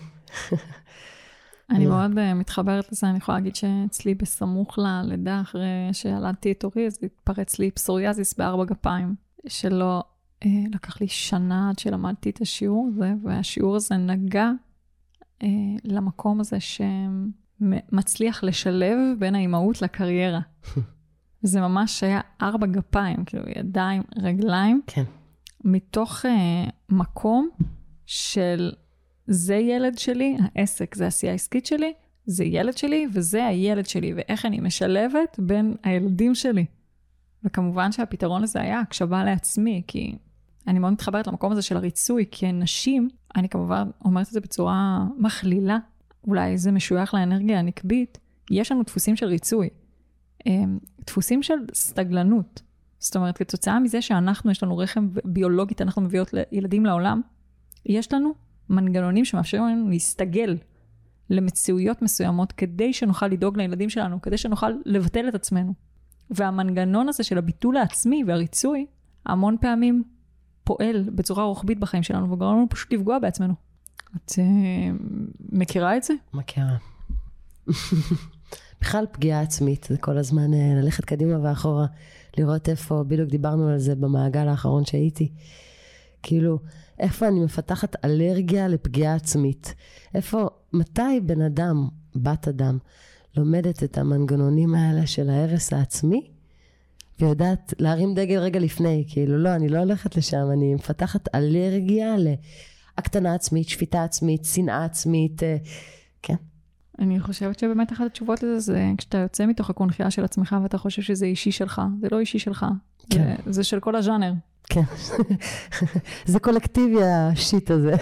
אני לא. מאוד uh, מתחברת לזה, אני יכולה להגיד שאצלי בסמוך ללידה, אחרי שילדתי את אורי, אז התפרץ לי פסוריאזיס בארבע גפיים, שלא uh, לקח לי שנה עד שלמדתי את השיעור הזה, והשיעור הזה נגע uh, למקום הזה שמצליח לשלב בין האימהות לקריירה. זה ממש היה ארבע גפיים, כאילו ידיים, רגליים, כן. מתוך uh, מקום של זה ילד שלי, העסק זה העשייה העסקית שלי, זה ילד שלי וזה הילד שלי, ואיך אני משלבת בין הילדים שלי. וכמובן שהפתרון לזה היה הקשבה לעצמי, כי אני מאוד מתחברת למקום הזה של הריצוי, כי נשים, אני כמובן אומרת את זה בצורה מכלילה, אולי זה משוייך לאנרגיה הנקבית, יש לנו דפוסים של ריצוי, אמ, דפוסים של סטגלנות. זאת אומרת, כתוצאה מזה שאנחנו, יש לנו רחם ביולוגית, אנחנו מביאות ילדים לעולם, יש לנו מנגנונים שמאפשרים לנו להסתגל למציאויות מסוימות כדי שנוכל לדאוג לילדים שלנו, כדי שנוכל לבטל את עצמנו. והמנגנון הזה של הביטול העצמי והריצוי, המון פעמים פועל בצורה רוחבית בחיים שלנו וגורם לנו פשוט לפגוע בעצמנו. את uh, מכירה את זה? מכירה. בכלל פגיעה עצמית, זה כל הזמן אה, ללכת קדימה ואחורה, לראות איפה, בדיוק דיברנו על זה במעגל האחרון שהייתי. כאילו, איפה אני מפתחת אלרגיה לפגיעה עצמית? איפה, מתי בן אדם, בת אדם, לומדת את המנגנונים האלה של ההרס העצמי, ויודעת להרים דגל רגע לפני, כאילו, לא, אני לא הולכת לשם, אני מפתחת אלרגיה להקטנה עצמית, שפיטה עצמית, שנאה עצמית, אה, כן. אני חושבת שבאמת אחת התשובות לזה זה כשאתה יוצא מתוך הקונכייה של עצמך ואתה חושב שזה אישי שלך, זה לא אישי שלך, כן. זה, זה של כל הז'אנר. כן. זה קולקטיבי השיט הזה.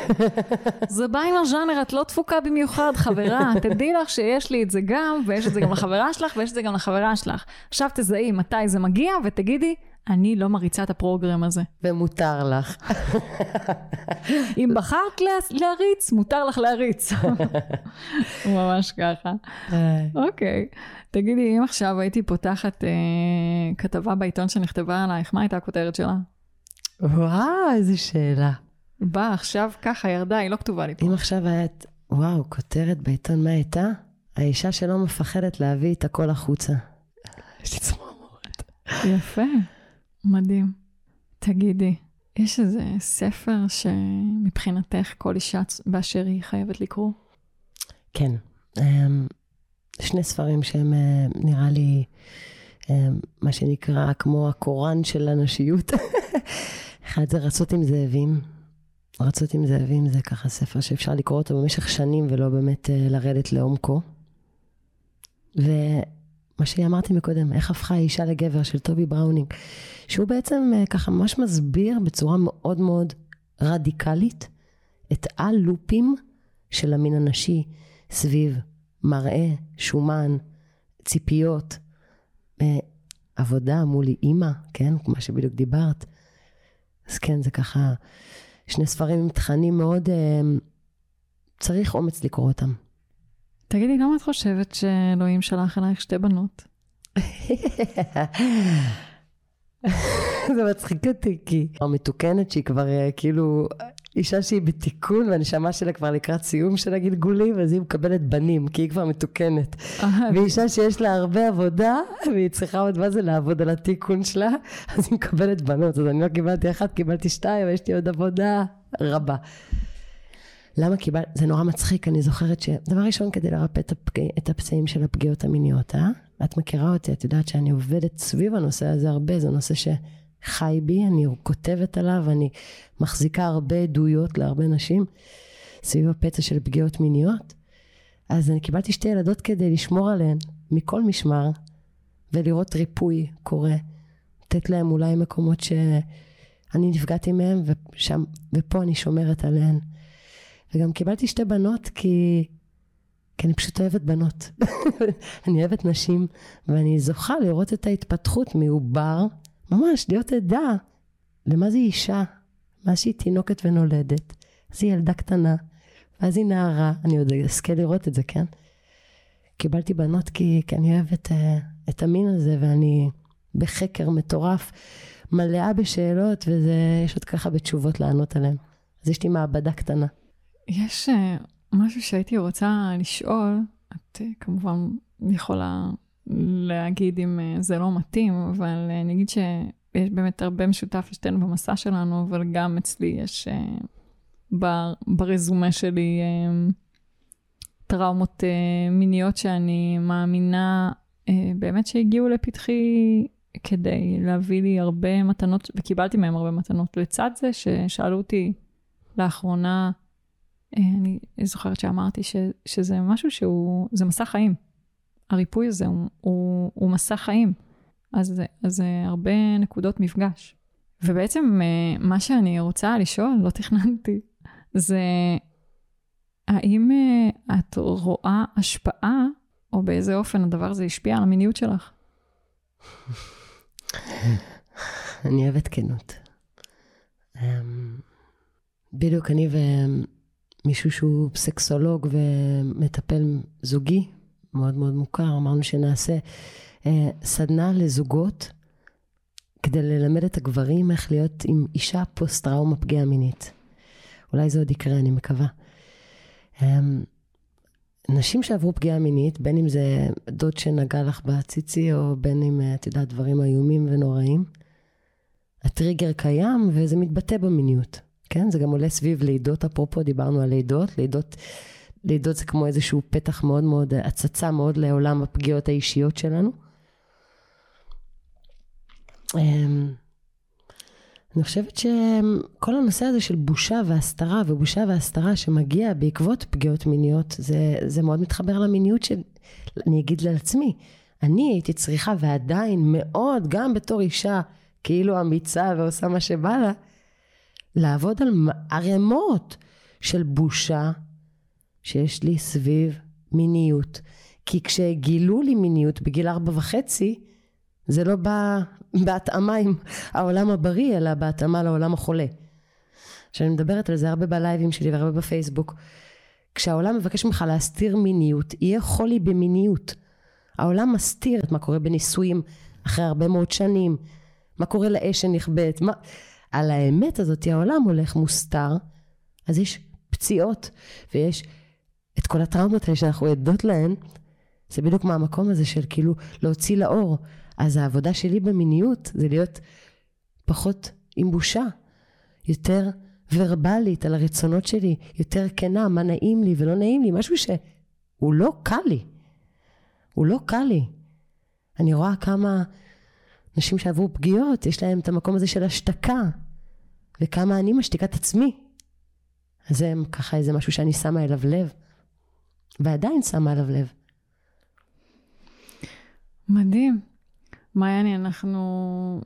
זה בא עם הז'אנר, את לא תפוקה במיוחד, חברה. תדעי לך שיש לי את זה גם, ויש את זה גם לחברה שלך, ויש את זה גם לחברה שלך. עכשיו תזהי מתי זה מגיע, ותגידי, אני לא מריצה את הפרוגרם הזה. ומותר לך. אם בחרת לה- להריץ, מותר לך להריץ. ממש ככה. אוקיי. תגידי, אם עכשיו הייתי פותחת אה, כתבה בעיתון שנכתבה עלייך, מה הייתה הכותרת שלה? וואו, איזה שאלה. באה עכשיו ככה, ירדה, היא לא כתובה לי פה. אם עכשיו היית, וואו, כותרת בעיתון, מה הייתה? האישה שלא מפחדת להביא את הכל החוצה. יש לי צמרמורת. יפה, מדהים. תגידי, יש איזה ספר שמבחינתך כל אישה באשר היא חייבת לקרוא? כן. אמ, שני ספרים שהם אה, נראה לי, אמ, מה שנקרא, כמו הקוראן של הנשיות. אחד זה רצות עם זאבים. רצות עם זאבים זה ככה ספר שאפשר לקרוא אותו במשך שנים ולא באמת אה, לרדת לעומקו. ומה שאמרתי מקודם, איך הפכה האישה לגבר של טובי בראונינג, שהוא בעצם אה, ככה ממש מסביר בצורה מאוד מאוד רדיקלית את הלופים של המין הנשי סביב מראה, שומן, ציפיות, אה, עבודה מול אימא, כן? כמו שבדיוק דיברת. אז כן, זה ככה שני ספרים עם תכנים מאוד... אה, צריך אומץ לקרוא אותם. תגידי, למה את חושבת שאלוהים שלח אלייך שתי בנות? זה מצחיק אותי, כי המתוקנת שהיא כבר אה, כאילו אישה שהיא בתיקון והנשמה שלה כבר לקראת סיום של הגלגולים, אז היא מקבלת בנים, כי היא כבר מתוקנת. ואישה שיש לה הרבה עבודה, והיא צריכה עוד מה זה לעבוד על התיקון שלה, אז היא מקבלת בנות. אז אני לא קיבלתי אחת, קיבלתי שתיים, ויש לי עוד עבודה רבה. למה קיבלת? זה נורא מצחיק, אני זוכרת ש... דבר ראשון, כדי לרפא את, הפג... את הפצעים של הפגיעות המיניות, אה? את מכירה אותי, את יודעת שאני עובדת סביב הנושא הזה הרבה, זה נושא שחי בי, אני כותבת עליו, אני מחזיקה הרבה עדויות להרבה נשים סביב הפצע של פגיעות מיניות. אז אני קיבלתי שתי ילדות כדי לשמור עליהן מכל משמר, ולראות ריפוי קורה. לתת להם אולי מקומות שאני נפגעתי מהם, ושם, ופה אני שומרת עליהן. וגם קיבלתי שתי בנות כי, כי אני פשוט אוהבת בנות. אני אוהבת נשים, ואני זוכה לראות את ההתפתחות מעובר, ממש להיות עדה למה זה אישה, מה שהיא תינוקת ונולדת. אז היא ילדה קטנה, ואז היא נערה, אני עוד אזכה לראות את זה, כן? קיבלתי בנות כי, כי אני אוהבת uh, את המין הזה, ואני בחקר מטורף, מלאה בשאלות, ויש עוד ככה בתשובות לענות עליהן. אז יש לי מעבדה קטנה. יש uh, משהו שהייתי רוצה לשאול, את uh, כמובן יכולה להגיד אם uh, זה לא מתאים, אבל אני אגיד שיש באמת הרבה משותף לשתינו במסע שלנו, אבל גם אצלי יש בר, ברזומה שלי טראומות מיניות שאני מאמינה באמת שהגיעו לפתחי כדי להביא לי הרבה מתנות, וקיבלתי מהם הרבה מתנות. לצד זה ששאלו אותי לאחרונה, אני זוכרת שאמרתי ש, שזה משהו שהוא, זה מסע חיים. הריפוי הזה הוא, הוא, הוא מסע חיים. אז, אז זה הרבה נקודות מפגש. ובעצם מה שאני רוצה לשאול, לא תכננתי, זה האם את רואה השפעה, או באיזה אופן הדבר הזה השפיע על המיניות שלך? אני אוהבת כנות. בדיוק אני ו... מישהו שהוא סקסולוג ומטפל זוגי, מאוד מאוד מוכר, אמרנו שנעשה אה, סדנה לזוגות כדי ללמד את הגברים איך להיות עם אישה פוסט-טראומה פגיעה מינית. אולי זה עוד יקרה, אני מקווה. אה, נשים שעברו פגיעה מינית, בין אם זה דוד שנגע לך בציצי, או בין אם, את יודעת, דברים איומים ונוראים, הטריגר קיים וזה מתבטא במיניות. כן? זה גם עולה סביב לידות, אפרופו דיברנו על לידות, לידות, לידות זה כמו איזשהו פתח מאוד מאוד, הצצה מאוד לעולם הפגיעות האישיות שלנו. אני חושבת שכל הנושא הזה של בושה והסתרה, ובושה והסתרה שמגיע בעקבות פגיעות מיניות, זה, זה מאוד מתחבר למיניות של... אני אגיד לעצמי, אני הייתי צריכה ועדיין מאוד, גם בתור אישה כאילו אמיצה ועושה מה שבא לה, לעבוד על ערימות של בושה שיש לי סביב מיניות. כי כשגילו לי מיניות בגיל ארבע וחצי, זה לא בא בהתאמה עם העולם הבריא, אלא בהתאמה לעולם החולה. כשאני מדברת על זה הרבה בלייבים שלי והרבה בפייסבוק. כשהעולם מבקש ממך להסתיר מיניות, יהיה חולי במיניות. העולם מסתיר את מה קורה בנישואים אחרי הרבה מאוד שנים, מה קורה לאש שנכבדת, מה... על האמת הזאת העולם הולך מוסתר, אז יש פציעות ויש את כל הטראומות האלה שאנחנו עדות להן, זה בדיוק מהמקום הזה של כאילו להוציא לאור. אז העבודה שלי במיניות זה להיות פחות עם בושה, יותר ורבלית על הרצונות שלי, יותר כנה, מה נעים לי ולא נעים לי, משהו שהוא לא קל לי. הוא לא קל לי. אני רואה כמה נשים שעברו פגיעות, יש להם את המקום הזה של השתקה, וכמה אני משתיקה את עצמי. אז זה ככה איזה משהו שאני שמה אליו לב, ועדיין שמה אליו לב. מדהים. מעייני, אנחנו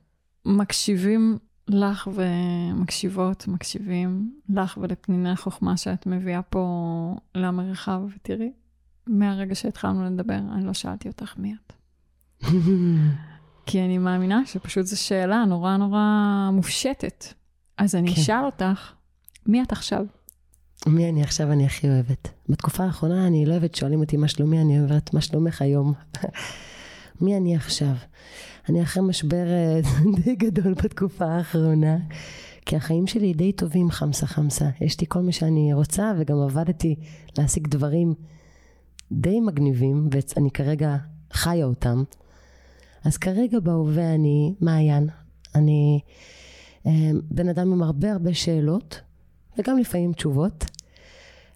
מקשיבים לך ומקשיבות, מקשיבים לך ולפניני החוכמה שאת מביאה פה למרחב. ותראי, מהרגע שהתחלנו לדבר, אני לא שאלתי אותך מי את. כי אני מאמינה שפשוט זו שאלה נורא נורא מופשטת. אז אני כן. אשאל אותך, מי את עכשיו? מי אני עכשיו אני הכי אוהבת? בתקופה האחרונה אני לא אוהבת, שואלים אותי מה שלומי, אני אוהבת מה שלומך היום. מי אני עכשיו? אני אחרי משבר אה, די גדול בתקופה האחרונה, כי החיים שלי די טובים חמסה חמסה. יש לי כל מה שאני רוצה, וגם עבדתי להשיג דברים די מגניבים, ואני כרגע חיה אותם. אז כרגע בהווה אני מעיין. אני בן אדם עם הרבה הרבה שאלות, וגם לפעמים תשובות.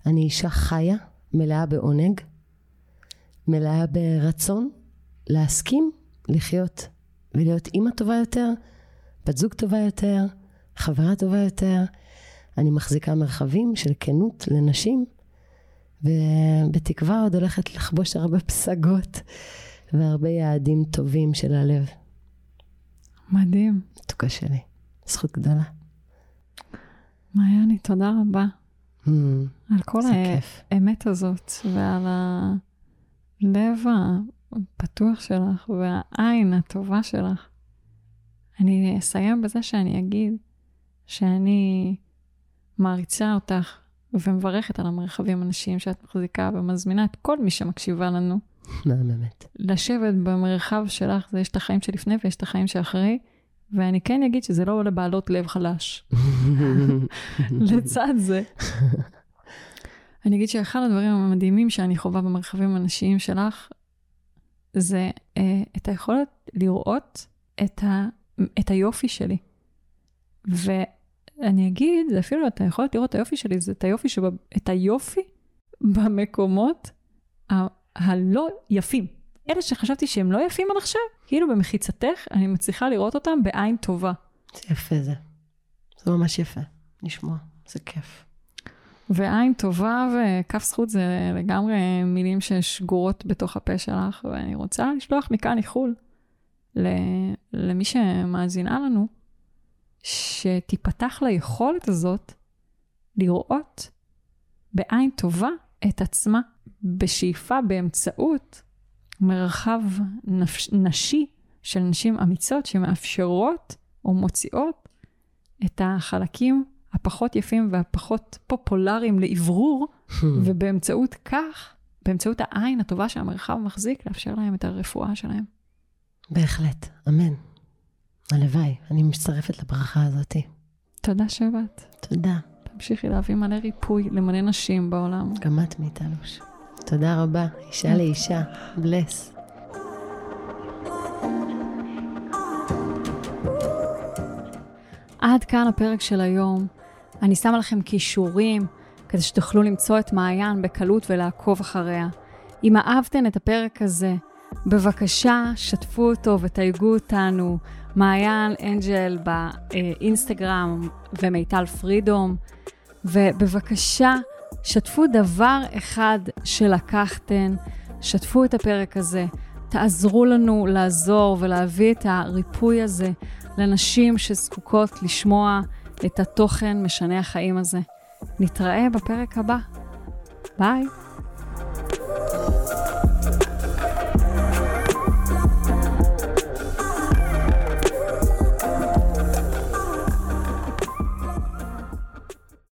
אני אישה חיה, מלאה בעונג, מלאה ברצון להסכים לחיות ולהיות אימא טובה יותר, בת זוג טובה יותר, חברה טובה יותר. אני מחזיקה מרחבים של כנות לנשים, ובתקווה עוד הולכת לחבוש הרבה פסגות והרבה יעדים טובים של הלב. מדהים. מתוקה שלי. זכות גדולה. מעייני, תודה רבה. Mm, על כל האמת הזאת ועל הלב הפתוח שלך והעין הטובה שלך. אני אסיים בזה שאני אגיד שאני מעריצה אותך ומברכת על המרחבים הנשיים שאת מחזיקה ומזמינה את כל מי שמקשיבה לנו. באמת. לשבת במרחב שלך, זה יש את החיים שלפני ויש את החיים שאחרי, ואני כן אגיד שזה לא לבעלות לב חלש. לצד זה. אני אגיד שאחד הדברים המדהימים שאני חווה במרחבים הנשיים שלך, זה אה, את היכולת לראות את, ה, את היופי שלי. ואני אגיד, זה אפילו את היכולת לראות את היופי שלי, זה את היופי, שבא, את היופי במקומות ה, הלא יפים. אלה שחשבתי שהם לא יפים עד עכשיו, כאילו במחיצתך, אני מצליחה לראות אותם בעין טובה. זה יפה זה. זה ממש יפה, לשמוע, זה כיף. ועין טובה וכף זכות זה לגמרי מילים ששגורות בתוך הפה שלך, ואני רוצה לשלוח מכאן איחול למי שמאזינה לנו, שתיפתח ליכולת הזאת לראות בעין טובה את עצמה בשאיפה באמצעות מרחב נפש, נשי של נשים אמיצות שמאפשרות או מוציאות את החלקים הפחות יפים והפחות פופולריים לאוורור, hmm. ובאמצעות כך, באמצעות העין הטובה שהמרחב מחזיק, לאפשר להם את הרפואה שלהם. בהחלט, אמן. הלוואי, אני מצטרפת לברכה הזאת. תודה שבאת. תודה. תמשיכי להביא מלא ריפוי למלא נשים בעולם. גם את מאיתלוש. תודה רבה, אישה לאישה. בלס. עד כאן הפרק של היום. אני שמה לכם כישורים כדי שתוכלו למצוא את מעיין בקלות ולעקוב אחריה. אם אהבתן את הפרק הזה, בבקשה, שתפו אותו ותייגו אותנו מעיין אנג'ל באינסטגרם ומיטל פרידום, ובבקשה, שתפו דבר אחד שלקחתן, שתפו את הפרק הזה, תעזרו לנו לעזור ולהביא את הריפוי הזה לנשים שזקוקות לשמוע את התוכן משנה החיים הזה. נתראה בפרק הבא. ביי.